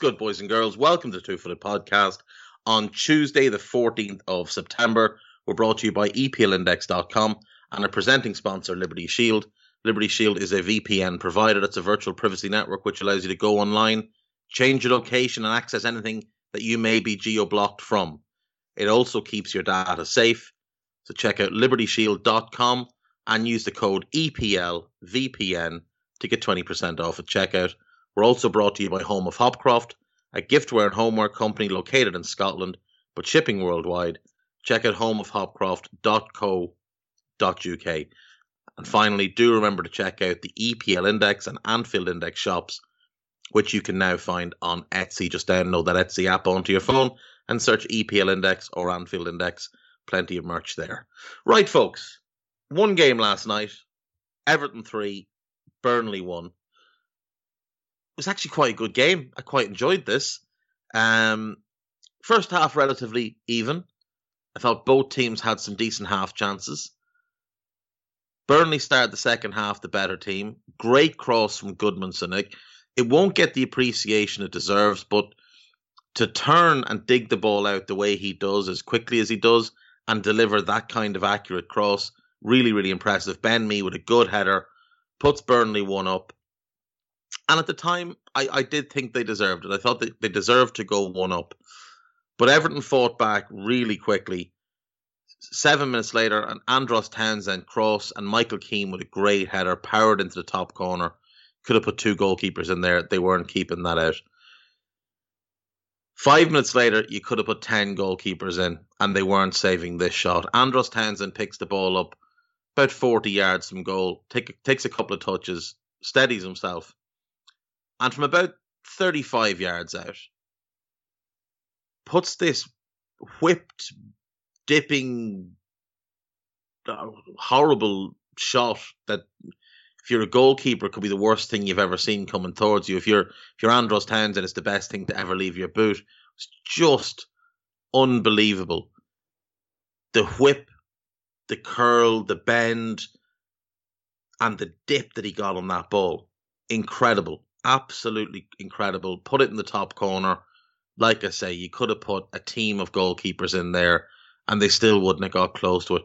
Good, boys and girls? Welcome to Two Footed Podcast. On Tuesday, the 14th of September, we're brought to you by EPLindex.com and our presenting sponsor, Liberty Shield. Liberty Shield is a VPN provider that's a virtual privacy network which allows you to go online, change your location, and access anything that you may be geo blocked from. It also keeps your data safe. So check out libertyshield.com and use the code EPLVPN to get 20% off at checkout. We're also brought to you by Home of Hopcroft, a giftware and homeware company located in Scotland but shipping worldwide. Check out homeofhopcroft.co.uk. And finally, do remember to check out the EPL Index and Anfield Index shops, which you can now find on Etsy. Just download that Etsy app onto your phone and search EPL Index or Anfield Index. Plenty of merch there. Right, folks. One game last night. Everton 3, Burnley 1 was actually quite a good game. I quite enjoyed this. Um, first half relatively even. I thought both teams had some decent half chances. Burnley started the second half the better team. Great cross from Gudmundsson. It won't get the appreciation it deserves, but to turn and dig the ball out the way he does, as quickly as he does, and deliver that kind of accurate cross, really, really impressive. Ben Mee with a good header puts Burnley one up. And at the time, I, I did think they deserved it. I thought they, they deserved to go one up. But Everton fought back really quickly. Seven minutes later, an Andros Townsend cross and Michael Keane with a great header powered into the top corner. Could have put two goalkeepers in there. They weren't keeping that out. Five minutes later, you could have put 10 goalkeepers in, and they weren't saving this shot. Andros Townsend picks the ball up about 40 yards from goal, take, takes a couple of touches, steadies himself, and from about 35 yards out, puts this whipped, dipping, uh, horrible shot that if you're a goalkeeper could be the worst thing you've ever seen coming towards you. If you're if you're Andros Townsend, it's the best thing to ever leave your boot. It's just unbelievable. The whip, the curl, the bend, and the dip that he got on that ball. Incredible absolutely incredible. Put it in the top corner. Like I say, you could have put a team of goalkeepers in there and they still wouldn't have got close to it.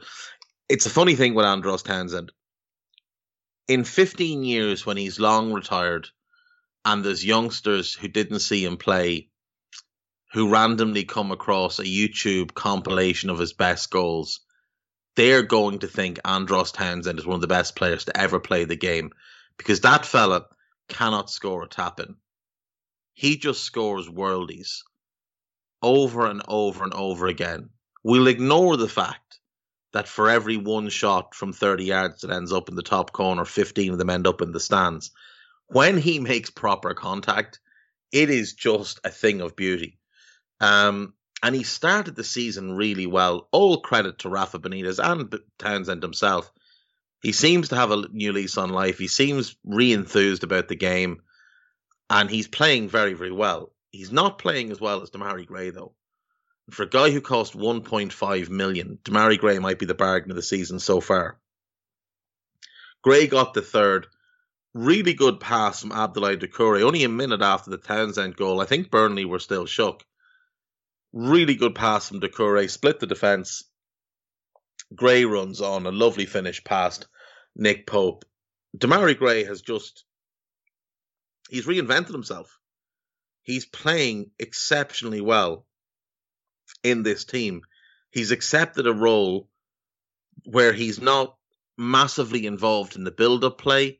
It's a funny thing with Andros Townsend. In 15 years, when he's long retired and there's youngsters who didn't see him play who randomly come across a YouTube compilation of his best goals, they're going to think Andros Townsend is one of the best players to ever play the game because that fella cannot score a tap in. He just scores worldies over and over and over again. We'll ignore the fact that for every one shot from 30 yards that ends up in the top corner, 15 of them end up in the stands. When he makes proper contact, it is just a thing of beauty. Um, and he started the season really well. All credit to Rafa Benitez and Townsend himself he seems to have a new lease on life. He seems re-enthused about the game, and he's playing very, very well. He's not playing as well as Demarai Gray, though. For a guy who cost 1.5 million, Demarai Gray might be the bargain of the season so far. Gray got the third. Really good pass from Abdoulaye Doucouré. Only a minute after the Townsend goal. I think Burnley were still shook. Really good pass from Doucouré. Split the defence. Gray runs on a lovely finish past Nick Pope. Demarai Gray has just he's reinvented himself. He's playing exceptionally well in this team. He's accepted a role where he's not massively involved in the build-up play,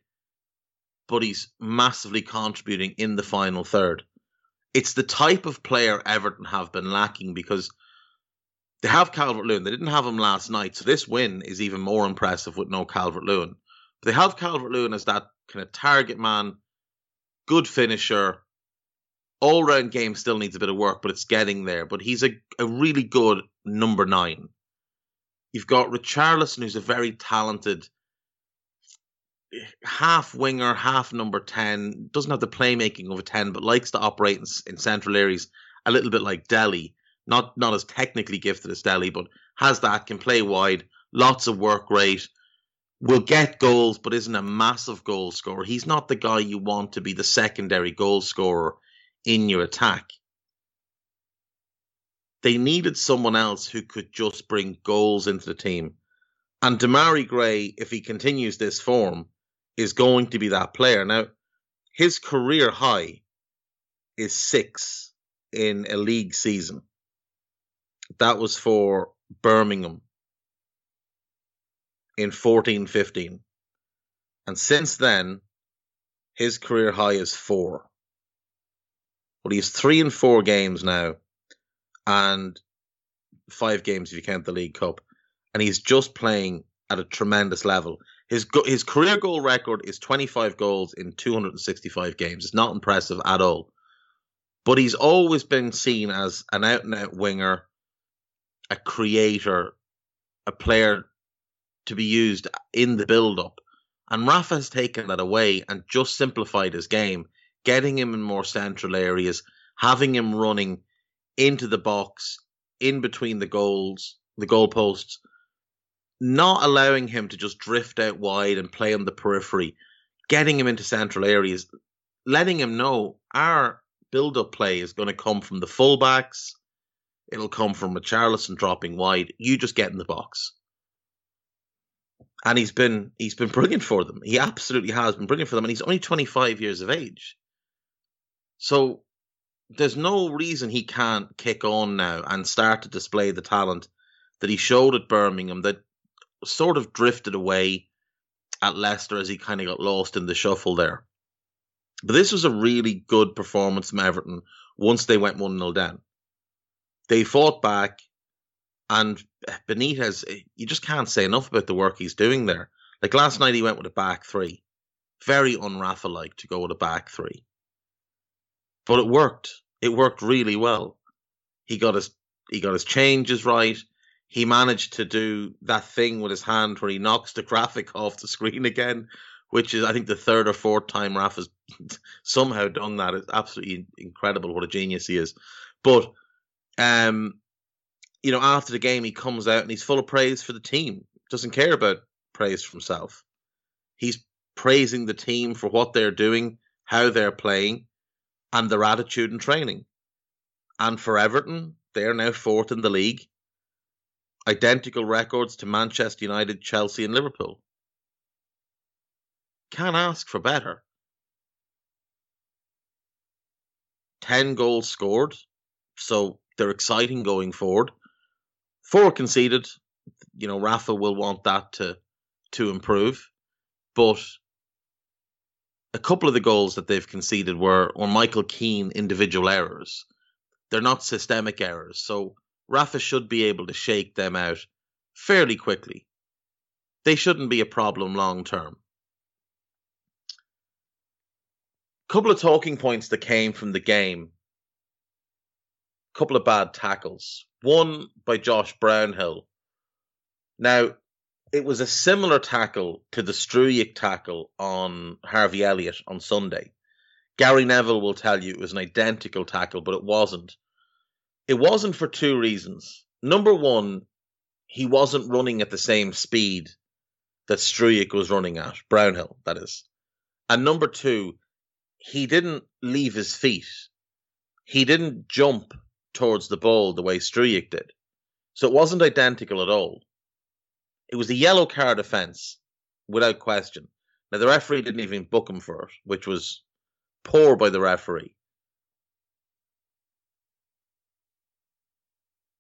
but he's massively contributing in the final third. It's the type of player Everton have been lacking because they have Calvert Lewin. They didn't have him last night, so this win is even more impressive with no Calvert Lewin. They have Calvert Lewin as that kind of target man, good finisher. All round game still needs a bit of work, but it's getting there. But he's a, a really good number nine. You've got Richarlison, who's a very talented half winger, half number 10. Doesn't have the playmaking of a 10, but likes to operate in, in central areas a little bit like Dele. Not not as technically gifted as Dele, but has that, can play wide, lots of work rate, will get goals, but isn't a massive goal scorer. He's not the guy you want to be the secondary goal scorer in your attack. They needed someone else who could just bring goals into the team. And Demarai Gray, if he continues this form, is going to be that player. Now, his career high is six in a league season. That was for Birmingham in 14 15. And since then, his career high is four. But he's three and four games now and five games if you count the League Cup, and he's just playing at a tremendous level. His his career goal record is 25 goals in 265 games. It's not impressive at all, but he's always been seen as an out and out winger, a creator, a player to be used in the build up. And Rafa has taken that away and just simplified his game, getting him in more central areas, having him running into the box, in between the goals, the goalposts, not allowing him to just drift out wide and play on the periphery, getting him into central areas, letting him know our build up play is going to come from the fullbacks. It'll come from a Richarlison dropping wide. You just get in the box. And he's been he's been brilliant for them. He absolutely has been brilliant for them. And he's only 25 years of age. So there's no reason he can't kick on now and start to display the talent that he showed at Birmingham that sort of drifted away at Leicester as he kind of got lost in the shuffle there. But this was a really good performance from Everton once they went 1 0 down. They fought back, and Benitez, you just can't say enough about the work he's doing there. Like last night, he went with a back three. Very un like to go with a back three but it worked. It worked really well. He got his he got his changes right. He managed to do that thing with his hand where he knocks the graphic off the screen again, which is I think the third or fourth time Raf has somehow done that. It's absolutely incredible what a genius he is. But um, you know, after the game he comes out and he's full of praise for the team. Doesn't care about praise for himself. He's praising the team for what they're doing, how they're playing and their attitude and training. And for Everton, they are now fourth in the league, identical records to Manchester United, Chelsea, and Liverpool. Can't ask for better. 10 goals scored, so they're exciting going forward. Four conceded. You know, Rafa will want that to to improve. But a couple of the goals that they've conceded were or Michael Keane individual errors. They're not systemic errors, so Rafa should be able to shake them out fairly quickly. They shouldn't be a problem long term. Couple of talking points that came from the game. Couple of bad tackles. One by Josh Brownhill. Now, it was a similar tackle to the Struijk tackle on Harvey Elliott on Sunday. Gary Neville will tell you it was an identical tackle, but it wasn't. It wasn't for two reasons. Number one, he wasn't running at the same speed that Struijk was running at, Brownhill, that is. And number two, he didn't leave his feet. He didn't jump towards the ball the way Struijk did. So it wasn't identical at all. It was a yellow card offence, without question. Now the referee didn't even book him for it, which was poor by the referee.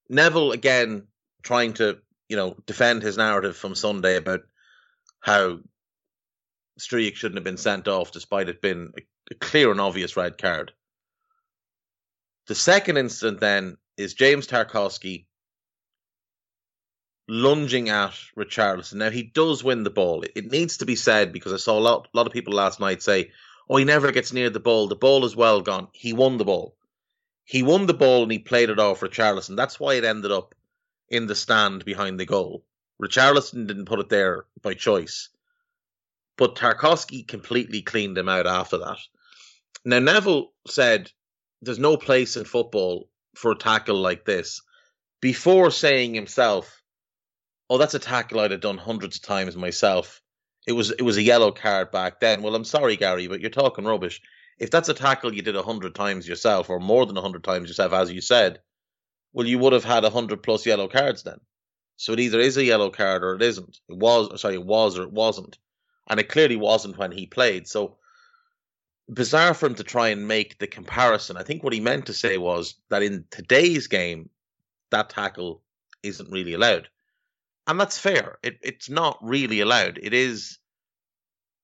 Neville again trying to you know, defend his narrative from Sunday about how Struijk shouldn't have been sent off despite it being a clear and obvious red card. The second incident then is James Tarkowski lunging at Richarlison. Now he does win the ball. It, needs to be said because I saw a lot, a lot of people last night say, "Oh, he never gets near the ball. The ball is well gone." He won the ball. He won the ball and he played it off Richarlison. That's why it ended up in the stand behind the goal. Richarlison didn't put it there by choice. But Tarkowski completely cleaned him out after that. Now, Neville said there's no place in football for a tackle like this before saying himself, Oh, that's a tackle I'd have done hundreds of times myself. It was it was a yellow card back then. Well, I'm sorry, Gary, but you're talking rubbish. If that's a tackle you did a hundred times yourself, or more than a hundred times yourself, as you said, well, you would have had a hundred plus yellow cards then. So it either is a yellow card or it isn't. It was sorry, it was or it wasn't, and it clearly wasn't when he played. So bizarre for him to try and make the comparison. I think what he meant to say was that in today's game, that tackle isn't really allowed, and that's fair. It, it's not really allowed. It is.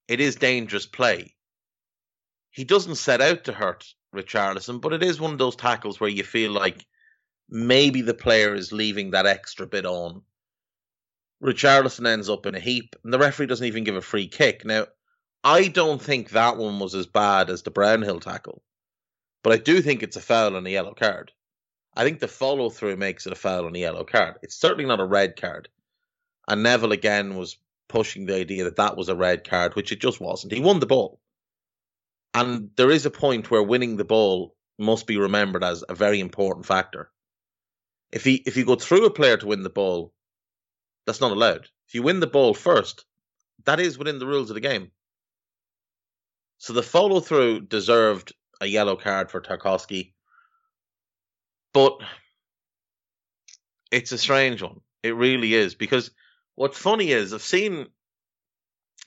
It is dangerous play. He doesn't set out to hurt Richarlison, but it is one of those tackles where you feel like maybe the player is leaving that extra bit on. Richarlison ends up in a heap, and the referee doesn't even give a free kick. Now, I don't think that one was as bad as the Brownhill tackle, but I do think it's a foul and a yellow card. I think the follow through makes it a foul and a yellow card. It's certainly not a red card. And Neville again was pushing the idea that that was a red card, which it just wasn't. He won the ball. And there is a point where winning the ball must be remembered as a very important factor. If he if you go through a player to win the ball, that's not allowed. If you win the ball first, that is within the rules of the game. So the follow through deserved a yellow card for Tarkowski, but it's a strange one. It really is because what's funny is I've seen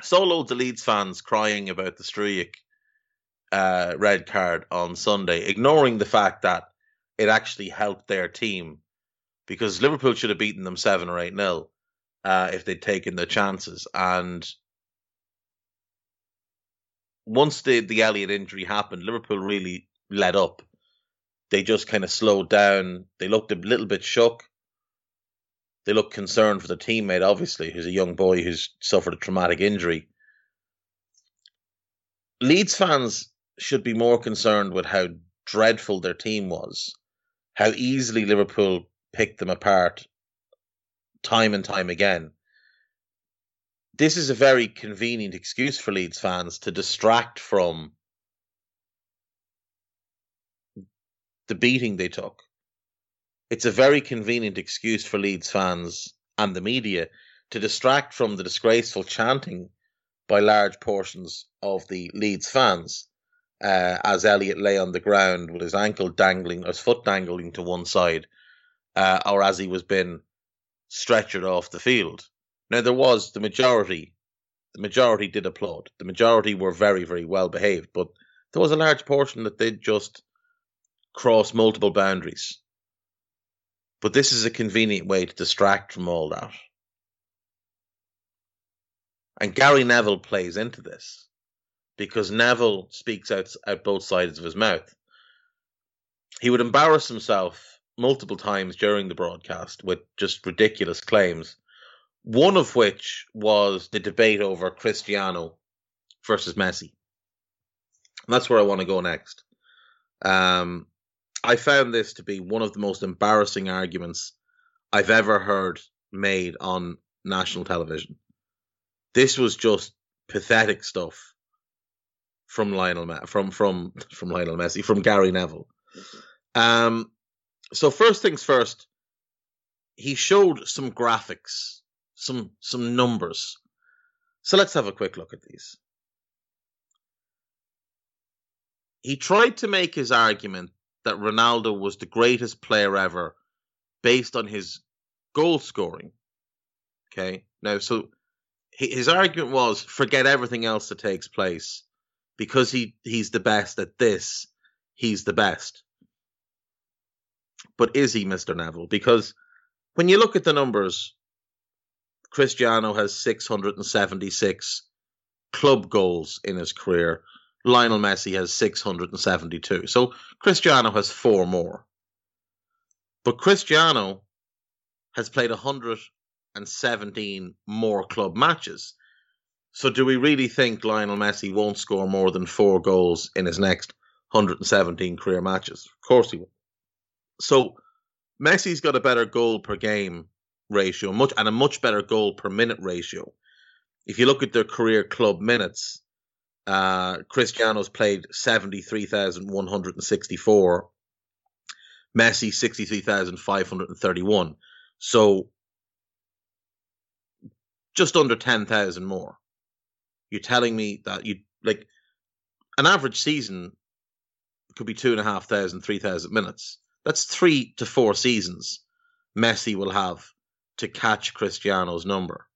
so loads of Leeds fans crying about the Struijk uh, red card on Sunday, ignoring the fact that it actually helped their team because Liverpool should have beaten them seven or eight nil uh, if they'd taken their chances. And once the the Elliott injury happened, Liverpool really let up. They just kind of slowed down. They looked a little bit shook. They looked concerned for their teammate, obviously, who's a young boy who's suffered a traumatic injury. Leeds fans should be more concerned with how dreadful their team was, how easily Liverpool picked them apart time and time again. This is a very convenient excuse for Leeds fans to distract from the beating they took. It's a very convenient excuse for Leeds fans and the media to distract from the disgraceful chanting by large portions of the Leeds fans uh, as Elliot lay on the ground with his ankle dangling, his foot dangling to one side, uh, or as he was being stretchered off the field. Now there was the majority, the majority did applaud. The majority were very, very well behaved, but there was a large portion that did just cross multiple boundaries. But this is a convenient way to distract from all that. And Gary Neville plays into this because Neville speaks out, out both sides of his mouth. He would embarrass himself multiple times during the broadcast with just ridiculous claims. One of which was the debate over Cristiano versus Messi. And that's where I want to go next. Um, I found this to be one of the most embarrassing arguments I've ever heard made on national television. This was just pathetic stuff from Lionel from from from Lionel Messi from Gary Neville. Um, so first things first, he showed some graphics, some some numbers. So let's have a quick look at these. He tried to make his argument that Ronaldo was the greatest player ever based on his goal scoring. Okay. Now, so his argument was forget everything else that takes place because he, he's the best at this, he's the best. But is he Mr. Neville? Because when you look at the numbers, Cristiano has 676 club goals in his career. Lionel Messi has 672. So Cristiano has four more. But Cristiano has played 117 more club matches. So do we really think Lionel Messi won't score more than four goals in his next 117 career matches? Of course he will. So Messi's got a better goal per game ratio, much and a much better goal per minute ratio. If you look at their career club minutes, uh, Cristiano's played 73,164 Messi 63,531. So just under 10,000 more. You're telling me that you like an average season could be two and a half thousand, three thousand minutes. That's three to four seasons Messi will have to catch Cristiano's number.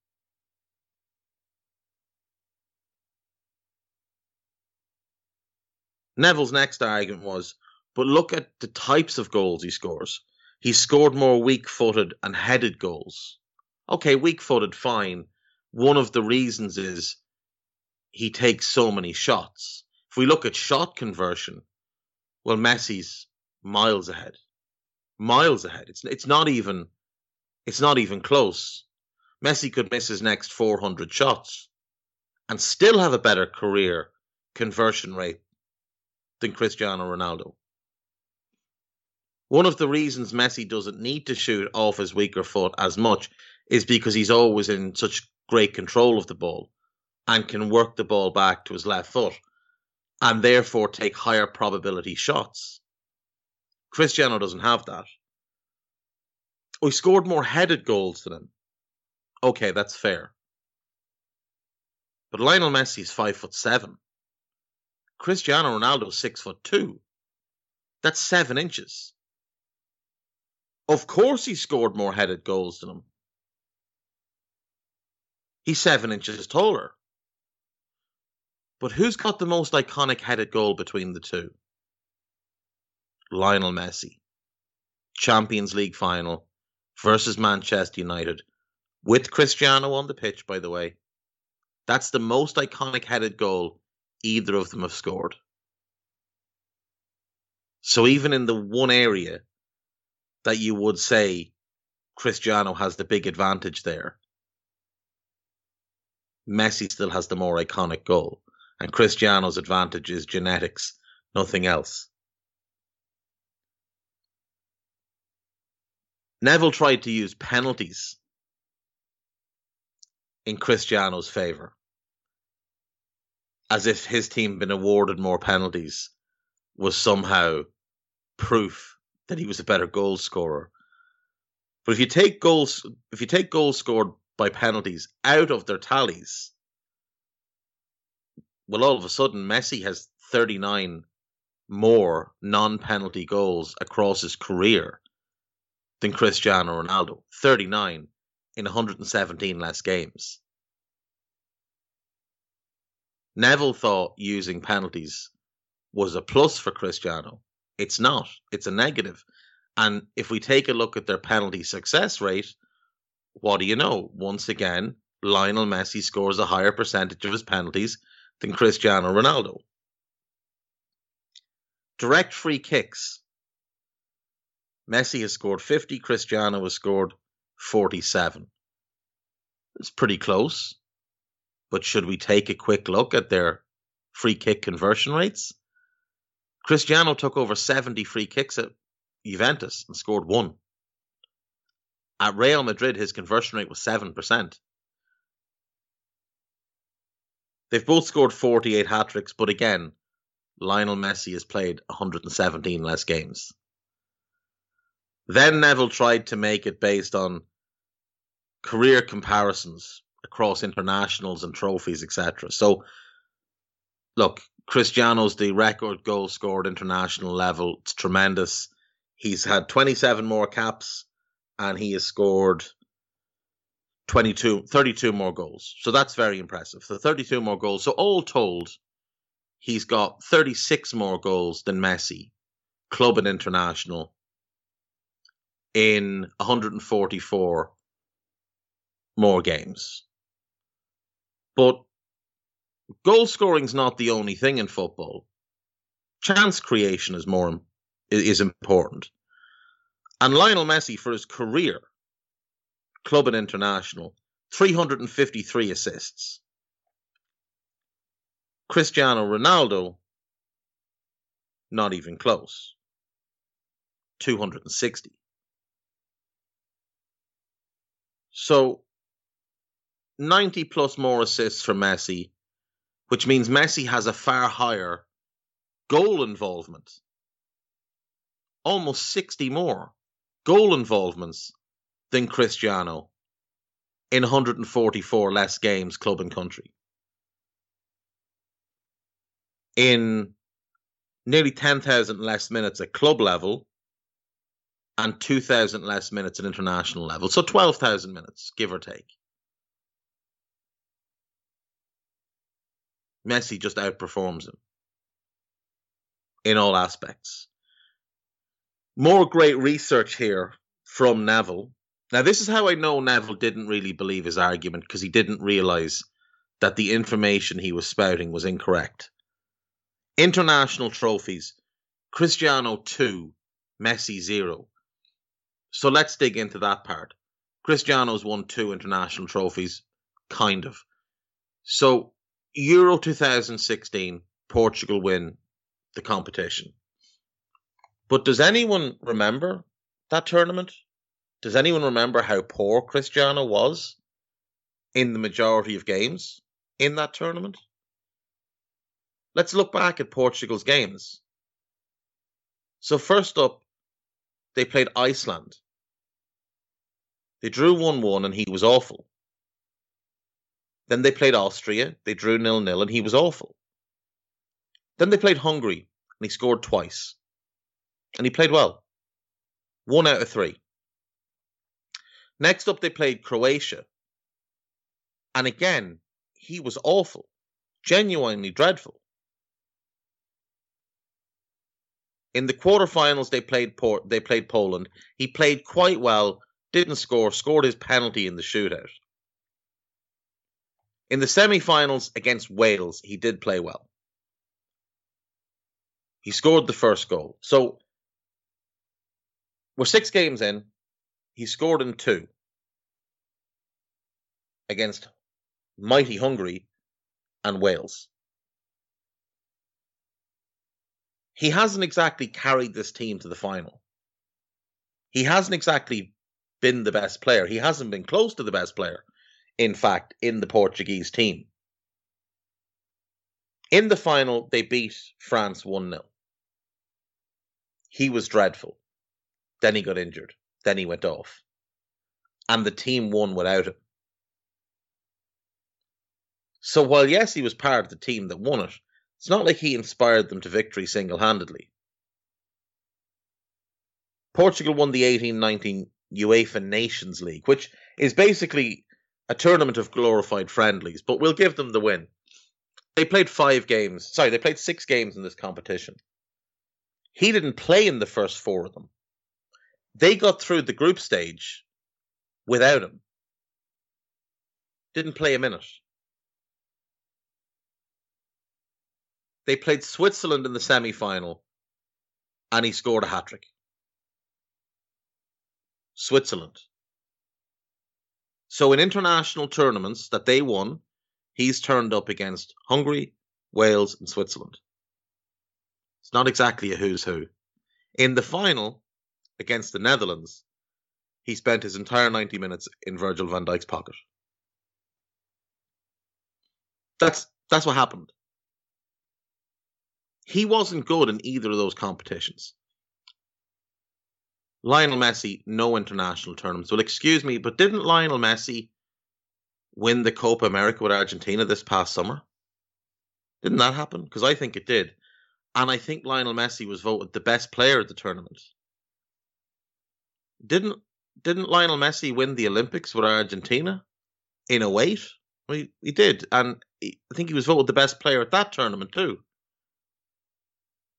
Neville's next argument was but look at the types of goals he scores. He scored more weak footed and headed goals. Okay, weak footed, fine. One of the reasons is he takes so many shots. If we look at shot conversion, well, Messi's miles ahead. Miles ahead. It's it's not even it's not even close. Messi could miss his next 400 shots and still have a better career conversion rate than Cristiano Ronaldo. One of the reasons Messi doesn't need to shoot off his weaker foot as much is because he's always in such great control of the ball and can work the ball back to his left foot and therefore take higher probability shots. Cristiano doesn't have that. Oh, we scored more headed goals than him. Okay, that's fair. But Lionel Messi is five foot seven. Cristiano Ronaldo is six foot two. That's seven inches. Of course, he scored more headed goals than him. He's seven inches taller. But who's got the most iconic headed goal between the two? Lionel Messi. Champions League final versus Manchester United with Cristiano on the pitch, by the way. That's the most iconic headed goal either of them have scored. So even in the one area that you would say Cristiano has the big advantage there. Messi still has the more iconic goal, and Cristiano's advantage is genetics, nothing else. Neville tried to use penalties in Cristiano's favour, as if his team been awarded more penalties was somehow proof that he was a better goal scorer. But if you take goals, if you take goals scored by penalties out of their tallies, well, all of a sudden Messi has 39 more non-penalty goals across his career than Cristiano Ronaldo. 39 in 117 less games. Neville thought using penalties was a plus for Cristiano. It's not. It's a negative. And if we take a look at their penalty success rate, what do you know? Once again, Lionel Messi scores a higher percentage of his penalties than Cristiano Ronaldo. Direct free kicks. Messi has scored 50, Cristiano has scored 47. It's pretty close. But should we take a quick look at their free kick conversion rates? Cristiano took over 70 free kicks at Juventus and scored one. At Real Madrid, his conversion rate was 7%. They've both scored 48 hat tricks, but again, Lionel Messi has played 117 less games. Then Neville tried to make it based on career comparisons across internationals and trophies, etc. So, look, Cristiano's the record goal scored international level. It's tremendous. He's had 27 more caps and he has scored 22, 32 more goals. So that's very impressive. So 32 more goals. So all told, he's got 36 more goals than Messi, club and international, in 144 more games. But goal scoring is not the only thing in football. Chance creation is more is important. And Lionel Messi, for his career, club and international, 353 assists. Cristiano Ronaldo, not even close. 260. So 90 plus more assists for Messi, which means Messi has a far higher goal involvement. Almost 60 more goal involvements than Cristiano in 144 less games, club and country. In nearly 10,000 less minutes at club level and 2,000 less minutes at international level. So 12,000 minutes, give or take. Messi just outperforms him in all aspects. More great research here from Neville. Now, this is how I know Neville didn't really believe his argument because he didn't realize that the information he was spouting was incorrect. International trophies Cristiano 2, Messi 0. So let's dig into that part. Cristiano's won two international trophies, kind of. So, Euro 2016, Portugal win the competition. But does anyone remember that tournament? Does anyone remember how poor Cristiano was in the majority of games in that tournament? Let's look back at Portugal's games. So, first up, they played Iceland. They drew 1 1 and he was awful. Then they played Austria. They drew nil nil and he was awful. Then they played Hungary and he scored twice. And he played well. One out of three. Next up, they played Croatia. And again, he was awful, genuinely dreadful. In the quarterfinals, they played Port, they played Poland. He played quite well, didn't score, scored his penalty in the shootout. In the semi-finals against Wales, he did play well. He scored the first goal. So we're six games in. He scored in two against mighty Hungary and Wales. He hasn't exactly carried this team to the final. He hasn't exactly been the best player. He hasn't been close to the best player, in fact, in the Portuguese team. In the final, they beat France 1 0. He was dreadful. Then he got injured. Then he went off. And the team won without him. So while, yes, he was part of the team that won it, it's not like he inspired them to victory single handedly. Portugal won the 1819 UEFA Nations League, which is basically a tournament of glorified friendlies, but we'll give them the win. They played five games. Sorry, they played six games in this competition. He didn't play in the first four of them. They got through the group stage without him. Didn't play a minute. They played Switzerland in the semi final and he scored a hat trick. Switzerland. So in international tournaments that they won, he's turned up against Hungary, Wales, and Switzerland. It's not exactly a who's who. In the final, against the Netherlands, he spent his entire 90 minutes in Virgil van Dijk's pocket. That's that's what happened. He wasn't good in either of those competitions. Lionel Messi, no international tournaments. Well, excuse me, but didn't Lionel Messi win the Copa America with Argentina this past summer? Didn't that happen? Because I think it did. And I think Lionel Messi was voted the best player at the tournament. Didn't didn't Lionel Messi win the Olympics with Argentina in 08? Well, he, he did, and he, I think he was voted the best player at that tournament too.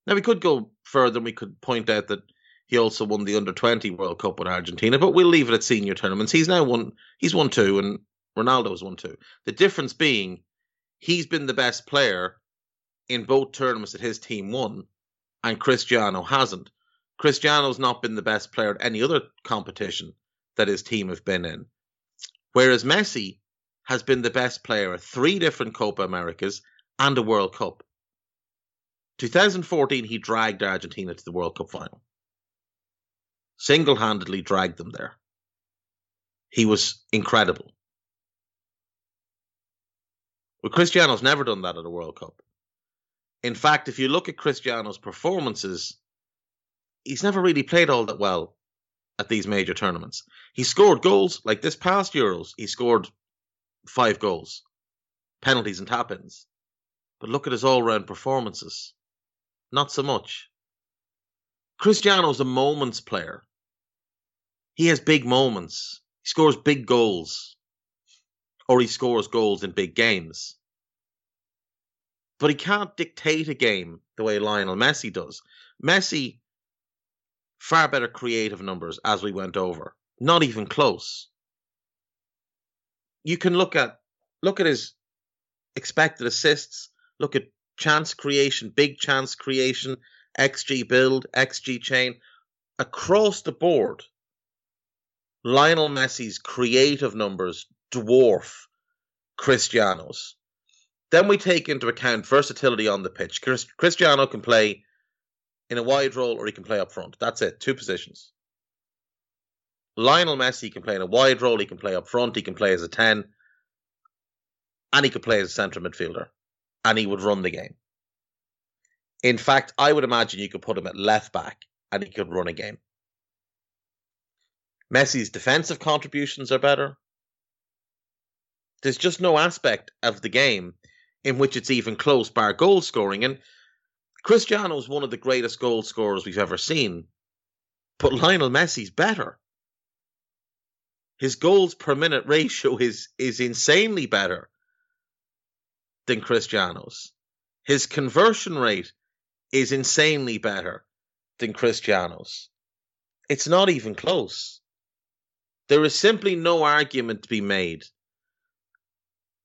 Now we could go further, and we could point out that he also won the Under Twenty World Cup with Argentina, but we'll leave it at senior tournaments. He's now won. He's won two, and Ronaldo has won two. The difference being he's been the best player in both tournaments that his team won, and Cristiano hasn't. Cristiano's not been the best player at any other competition that his team have been in. Whereas Messi has been the best player at three different Copa Americas and a World Cup. 2014, he dragged Argentina to the World Cup final. Single handedly dragged them there. He was incredible. Well, Cristiano's never done that at a World Cup. In fact, if you look at Cristiano's performances, he's never really played all that well at these major tournaments. He scored goals like this past Euros. He scored five goals, penalties and tap ins. But look at his all round performances. Not so much. Cristiano's a moments player. He has big moments. He scores big goals. Or he scores goals in big games. But he can't dictate a game the way Lionel Messi does. Messi, far better creative numbers as we went over. Not even close. You can look at look at his expected assists, look at chance creation, big chance creation, XG build, XG chain. Across the board, Lionel Messi's creative numbers dwarf Cristiano's. Then we take into account versatility on the pitch. Cristiano can play in a wide role or he can play up front. That's it, two positions. Lionel Messi can play in a wide role, he can play up front, he can play as a 10, and he could play as a centre midfielder, and he would run the game. In fact, I would imagine you could put him at left back and he could run a game. Messi's defensive contributions are better. There's just no aspect of the game in which it's even close, bar goal scoring. And Cristiano is one of the greatest goal scorers we've ever seen, but Lionel Messi's better. His goals per minute ratio is is insanely better than Cristiano's. His conversion rate is insanely better than Cristiano's. It's not even close. There is simply no argument to be made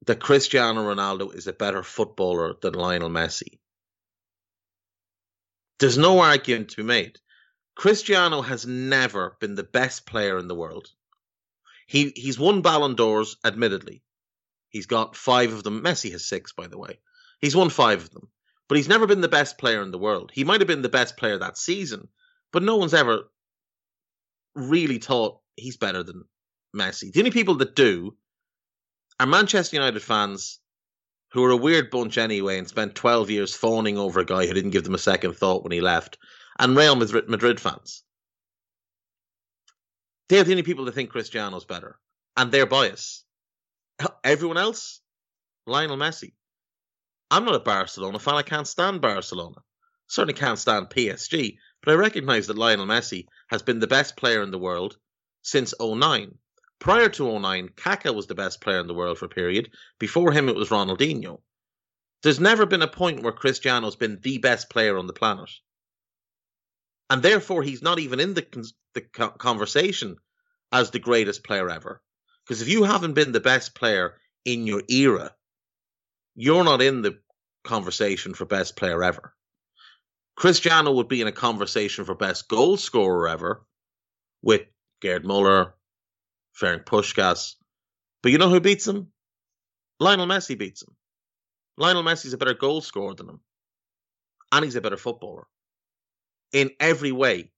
that Cristiano Ronaldo is a better footballer than Lionel Messi. There's no argument to be made. Cristiano has never been the best player in the world. He he's won Ballon d'Ors, admittedly. He's got five of them. Messi has six, by the way. He's won five of them. But he's never been the best player in the world. He might have been the best player that season, but no one's ever really thought he's better than Messi. The only people that do are Manchester United fans who are a weird bunch anyway and spent 12 years fawning over a guy who didn't give them a second thought when he left, and Real Madrid, fans. They're the only people that think Cristiano's better, and they're biased. Everyone else, Lionel Messi. I'm not a Barcelona fan. I can't stand Barcelona. Certainly can't stand PSG. But I recognise that Lionel Messi has been the best player in the world since 09. Prior to 09, Kaká was the best player in the world for a period. Before him, it was Ronaldinho. There's never been a point where Cristiano's been the best player on the planet. And therefore, he's not even in the, the conversation as the greatest player ever. Because if you haven't been the best player in your era, you're not in the conversation for best player ever. Cristiano would be in a conversation for best goal scorer ever with Gerd Muller, Ferenc Puskas. But you know who beats him? Lionel Messi beats him. Lionel Messi's a better goal scorer than him. And he's a better footballer. In every way,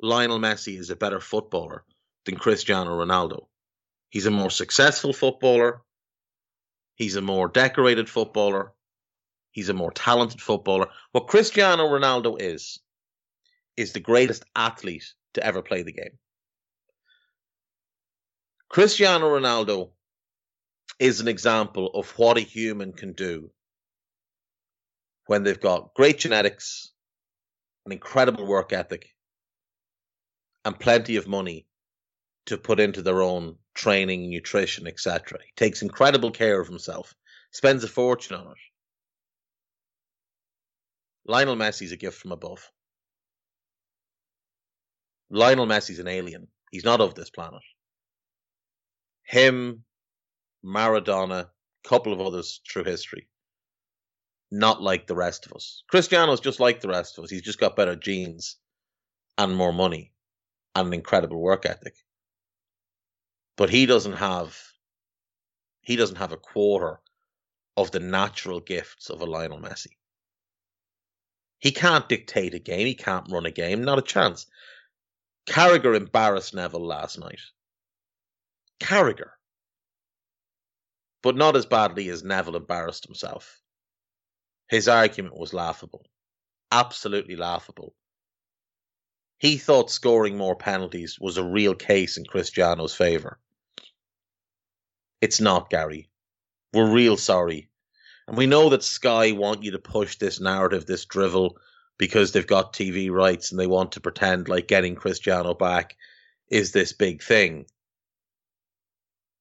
Lionel Messi is a better footballer than Cristiano Ronaldo. He's a more successful footballer. He's a more decorated footballer. He's a more talented footballer. What Cristiano Ronaldo is, is the greatest athlete to ever play the game. Cristiano Ronaldo is an example of what a human can do when they've got great genetics, an incredible work ethic, and plenty of money to put into their own training, nutrition, etc. He takes incredible care of himself, spends a fortune on it. Lionel Messi's a gift from above. Lionel Messi's an alien. He's not of this planet. Him, Maradona, a couple of others through history. Not like the rest of us. Cristiano's just like the rest of us. He's just got better genes and more money and an incredible work ethic. But he doesn't have he doesn't have a quarter of the natural gifts of a Lionel Messi. He can't dictate a game. He can't run a game. Not a chance. Carragher embarrassed Neville last night. Carragher. But not as badly as Neville embarrassed himself. His argument was laughable. Absolutely laughable. He thought scoring more penalties was a real case in Cristiano's favour. It's not, Gary. We're real sorry. And we know that Sky want you to push this narrative, this drivel, because they've got TV rights and they want to pretend like getting Cristiano back is this big thing.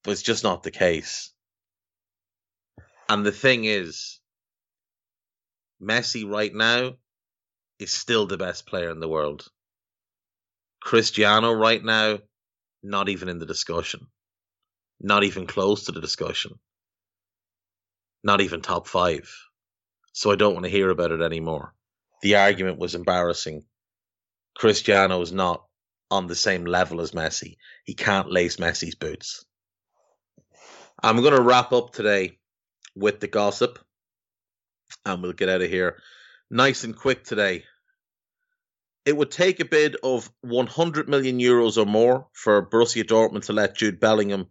But it's just not the case. And the thing is, Messi right now is still the best player in the world. Cristiano right now, not even in the discussion. Not even close to the discussion not even top five. So I don't want to hear about it anymore. The argument was embarrassing. Cristiano is not on the same level as Messi. He can't lace Messi's boots. I'm going to wrap up today with the gossip and we'll get out of here nice and quick today. It would take a bid of 100 million euros or more for Borussia Dortmund to let Jude Bellingham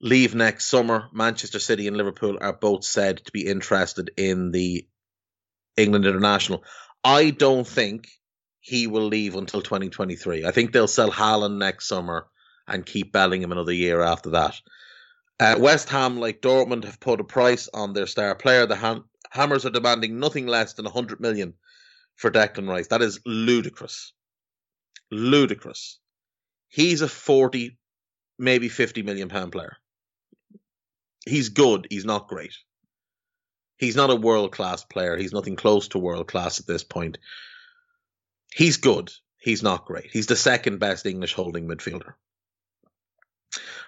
leave next summer. Manchester City and Liverpool are both said to be interested in the England international. I don't think he will leave until 2023. I think they'll sell Haaland next summer and keep Bellingham another year after that. Uh, West Ham, like Dortmund, have put a price on their star player. The Ham- Hammers are demanding nothing less than 100 million for Declan Rice. That is ludicrous. Ludicrous. He's a 40, maybe 50 million pound player he's good. He's not great. He's not a world class player. He's nothing close to world class at this point. He's good. He's not great. He's the second best English holding midfielder.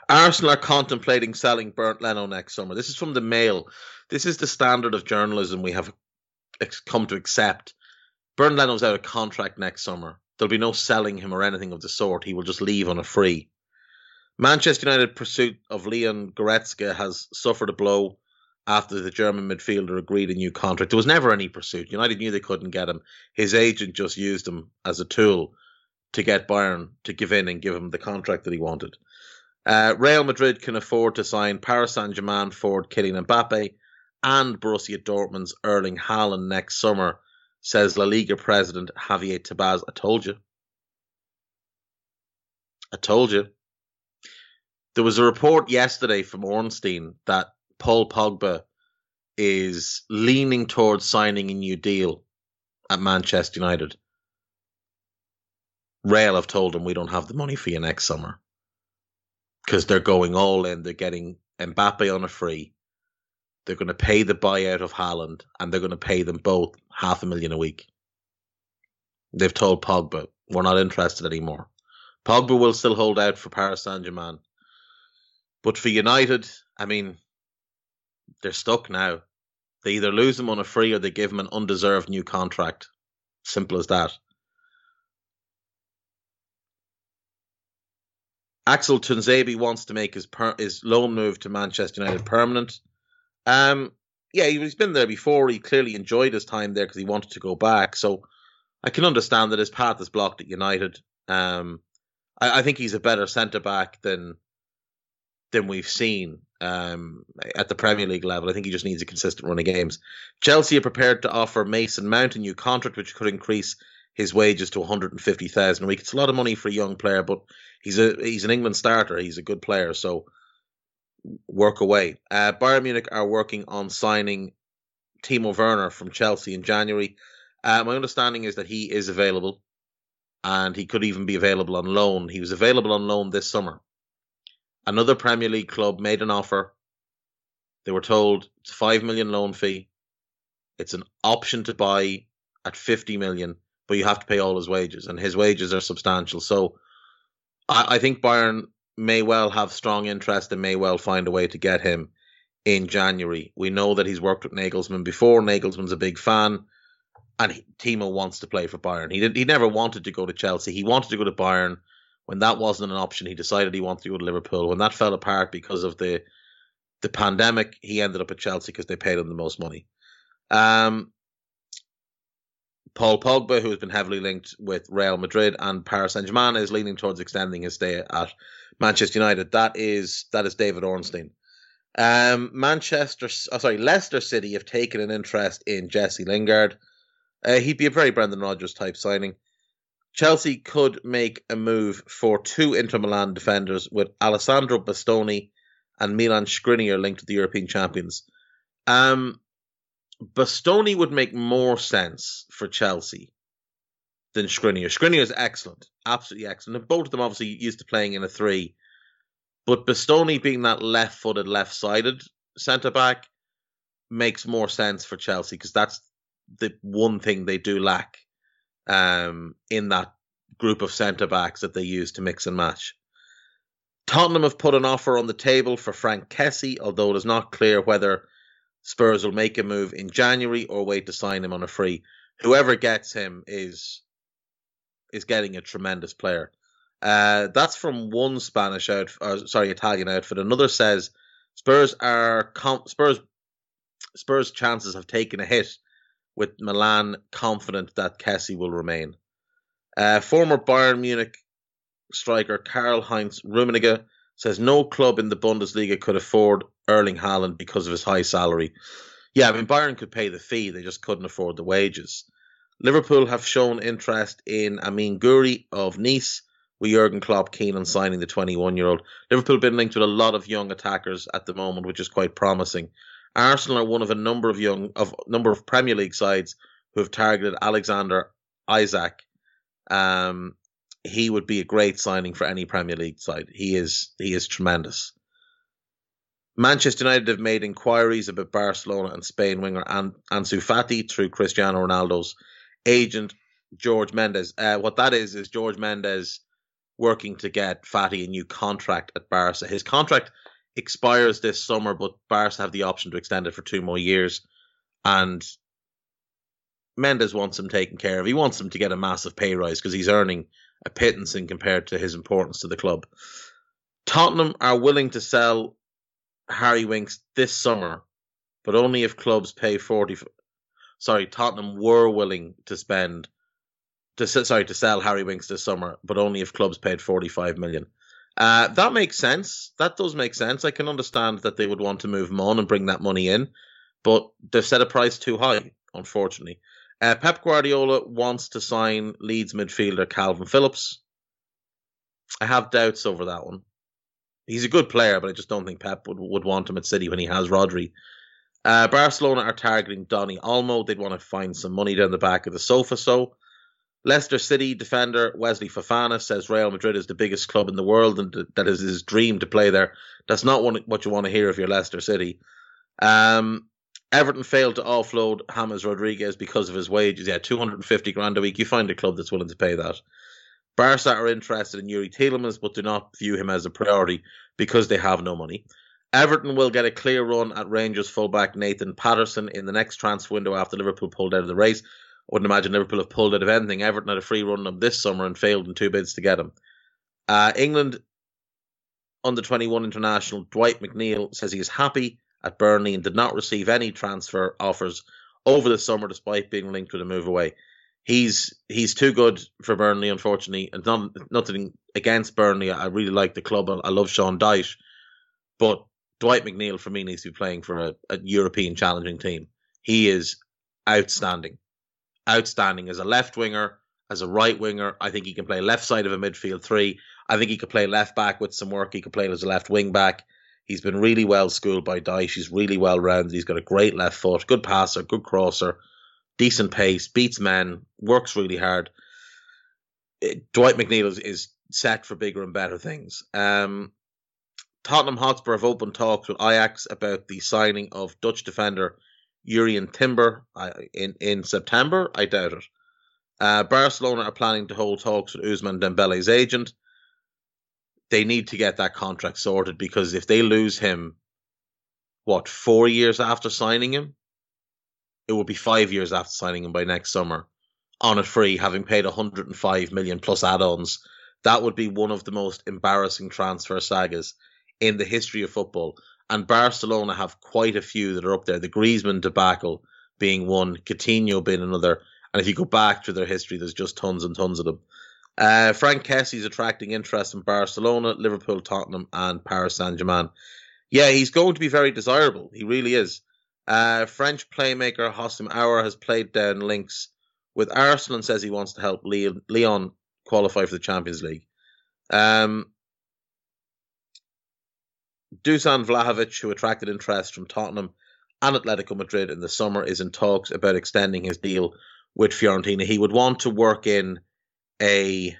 Arsenal are contemplating selling Bernd Leno next summer. This is from the Mail. This is the standard of journalism we have come to accept. Bernd Leno's out of contract next summer. There'll be no selling him or anything of the sort. He will just leave on a free. Manchester United pursuit of Leon Goretzka has suffered a blow after the German midfielder agreed a new contract. There was never any pursuit. United knew they couldn't get him. His agent just used him as a tool to get Bayern to give in and give him the contract that he wanted. Uh, Real Madrid can afford to sign Paris Saint Germain forward Kylian Mbappe and Borussia Dortmund's Erling Haaland next summer, says La Liga president Javier Tebas. I told you. I told you. There was a report yesterday from Ornstein that Paul Pogba is leaning towards signing a new deal at Manchester United. Real have told him we don't have the money for you next summer because they're going all in. They're getting Mbappe on a free. They're going to pay the buyout of Haaland and they're going to pay them both half a million a week. They've told Pogba we're not interested anymore. Pogba will still hold out for Paris Saint Germain. But for United, I mean, they're stuck now. They either lose him on a free or they give him an undeserved new contract. Simple as that. Axel Tuanzebe wants to make his per- his loan move to Manchester United permanent. Um, yeah, he's been there before. He clearly enjoyed his time there because he wanted to go back. So I can understand that his path is blocked at United. Um, I, I think he's a better centre back than than we've seen um, at the Premier League level. I think he just needs a consistent run of games. Chelsea are prepared to offer Mason Mount a new contract, which could increase his wages to 150,000 a week. It's a lot of money for a young player, but he's a he's an England starter. He's a good player, so work away. Uh, Bayern Munich are working on signing Timo Werner from Chelsea in January. Uh, my understanding is that he is available, and he could even be available on loan. He was available on loan this summer another Premier League club made an offer. They were told it's five million loan fee. It's an option to buy at fifty million, but you have to pay all his wages, and his wages are substantial. So I, I think Bayern may well have strong interest and may well find a way to get him in January. We know that he's worked with Nagelsmann before. Nagelsmann's a big fan, and he, Timo wants to play for Bayern. He did, he never wanted to go to Chelsea. He wanted to go to Bayern. When that wasn't an option, he decided he wanted to go to Liverpool. When that fell apart because of the the pandemic, he ended up at Chelsea because they paid him the most money. Um, Paul Pogba, who has been heavily linked with Real Madrid and Paris Saint Germain, is leaning towards extending his stay at Manchester United. That is that is David Ornstein. Um, Manchester, oh, sorry, Leicester City have taken an interest in Jesse Lingard. Uh, he'd be a very Brendan Rodgers type signing. Chelsea could make a move for two Inter Milan defenders with Alessandro Bastoni and Milan Skriniar linked to the European champions. Um, Bastoni would make more sense for Chelsea than Skriniar. Skriniar is excellent, absolutely excellent. And both of them obviously used to playing in a three. But Bastoni being that left footed, left sided centre back makes more sense for Chelsea because that's the one thing they do lack um, in that group of centre backs that they use to mix and match. Tottenham have put an offer on the table for Frank Kessie, although it is not clear whether Spurs will make a move in January or wait to sign him on a free. Whoever gets him is is getting a tremendous player. Uh, that's from one Spanish out, uh, sorry, Italian outfit. Another says Spurs are Spurs Spurs chances have taken a hit with Milan confident that Kessie will remain. Uh, former Bayern Munich striker Karl Heinz Rummenigge says no club in the Bundesliga could afford Erling Haaland because of his high salary. Yeah, I mean Bayern could pay the fee, they just couldn't afford the wages. Liverpool have shown interest in Amine Gouiri of Nice, with Jurgen Klopp keen on signing the 21-year-old. Liverpool have been linked with a lot of young attackers at the moment, which is quite promising. Arsenal are one of a number of young of number of Premier League sides who have targeted Alexander Isak. Um, he would be a great signing for any Premier League side. He is he is tremendous. Manchester United have made inquiries about Barcelona and Spain winger An- Ansu Fati through Cristiano Ronaldo's agent George Mendes. Uh, what that is is George Mendes working to get Fati a new contract at Barca. His contract expires this summer, but Barca have the option to extend it for two more years. And Mendes wants him taken care of. He wants him to get a massive pay rise because he's earning a pittance in compared to his importance to the club. Tottenham are willing to sell Harry Winks this summer, but only if clubs pay forty. Sorry, Tottenham were willing to spend to sorry to sell Harry Winks this summer, but only if clubs paid forty five million. Uh, that makes sense. That does make sense. I can understand that they would want to move him on and bring that money in, but they've set a price too high, unfortunately. Uh, Pep Guardiola wants to sign Leeds midfielder Calvin Phillips. I have doubts over that one. He's a good player, but I just don't think Pep would, would want him at City when he has Rodri. Uh, Barcelona are targeting Dani Olmo. They'd want to find some money down the back of the sofa. So, Leicester City defender Wesley Fofana says Real Madrid is the biggest club in the world and that is his dream to play there. That's not what you want to hear if you're Leicester City. Um, Everton failed to offload James Rodriguez because of his wages. Yeah, 250 grand a week. You find a club that's willing to pay that. Barca are interested in Youri Tielemans, but do not view him as a priority because they have no money. Everton will get a clear run at Rangers fullback Nathan Patterson in the next transfer window after Liverpool pulled out of the race. I wouldn't imagine Liverpool have pulled out of anything. Everton had a free run of this summer and failed in two bids to get him. Uh, England under 21 international Dwight McNeil says he is happy at Burnley and did not receive any transfer offers over the summer despite being linked with a move away. He's he's too good for Burnley, unfortunately, and not, nothing against Burnley. I really like the club. I love Sean Dyche, but Dwight McNeil for me needs to be playing for a, a European challenging team. He is outstanding, outstanding as a left winger, as a right winger. I think he can play left side of a midfield three. I think he could play left back with some work. He could play as a left wing back. He's been really well schooled by Dyche. He's really well rounded. He's got a great left foot, good passer, good crosser, decent pace, beats men, works really hard. It, Dwight McNeil is, is, set for bigger and better things. Um, Tottenham Hotspur have opened talks with Ajax about the signing of Dutch defender Jurrien Timber in, in September. I doubt it. Uh, Barcelona are planning to hold talks with Ousmane Dembele's agent. they need to get that contract sorted because if they lose him, what four years after signing him, it will be five years after signing him by next summer on a free, having paid 105 million plus add-ons. That would be one of the most embarrassing transfer sagas in the history of football. And Barcelona have quite a few that are up there. The Griezmann debacle being one, Coutinho being another. And if you go back through their history, there's just tons and tons of them. Uh, Franck Kessie's attracting interest in Barcelona, Liverpool, Tottenham, and Paris Saint Germain. Yeah, he's going to be very desirable. He really is. Uh, French playmaker Houssem Aouar has played down links with Arsenal and says he wants to help Lyon qualify for the Champions League. Um, Dusan Vlahovic, who attracted interest from Tottenham and Atletico Madrid in the summer, is in talks about extending his deal with Fiorentina. He would want to work in a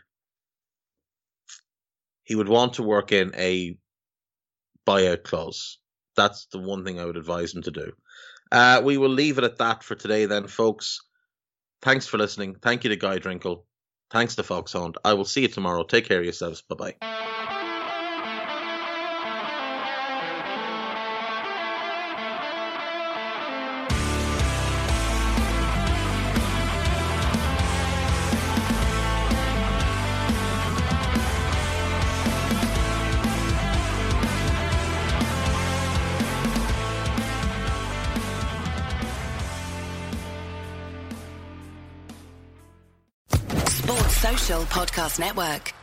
he would want to work in a buyout clause. That's the one thing I would advise him to do. Uh, we will leave it at that for today, then, folks. Thanks for listening. Thank you to Guy Drinkle. Thanks to Foxhound. I will see you tomorrow. Take care of yourselves. Bye bye. Podcast Network.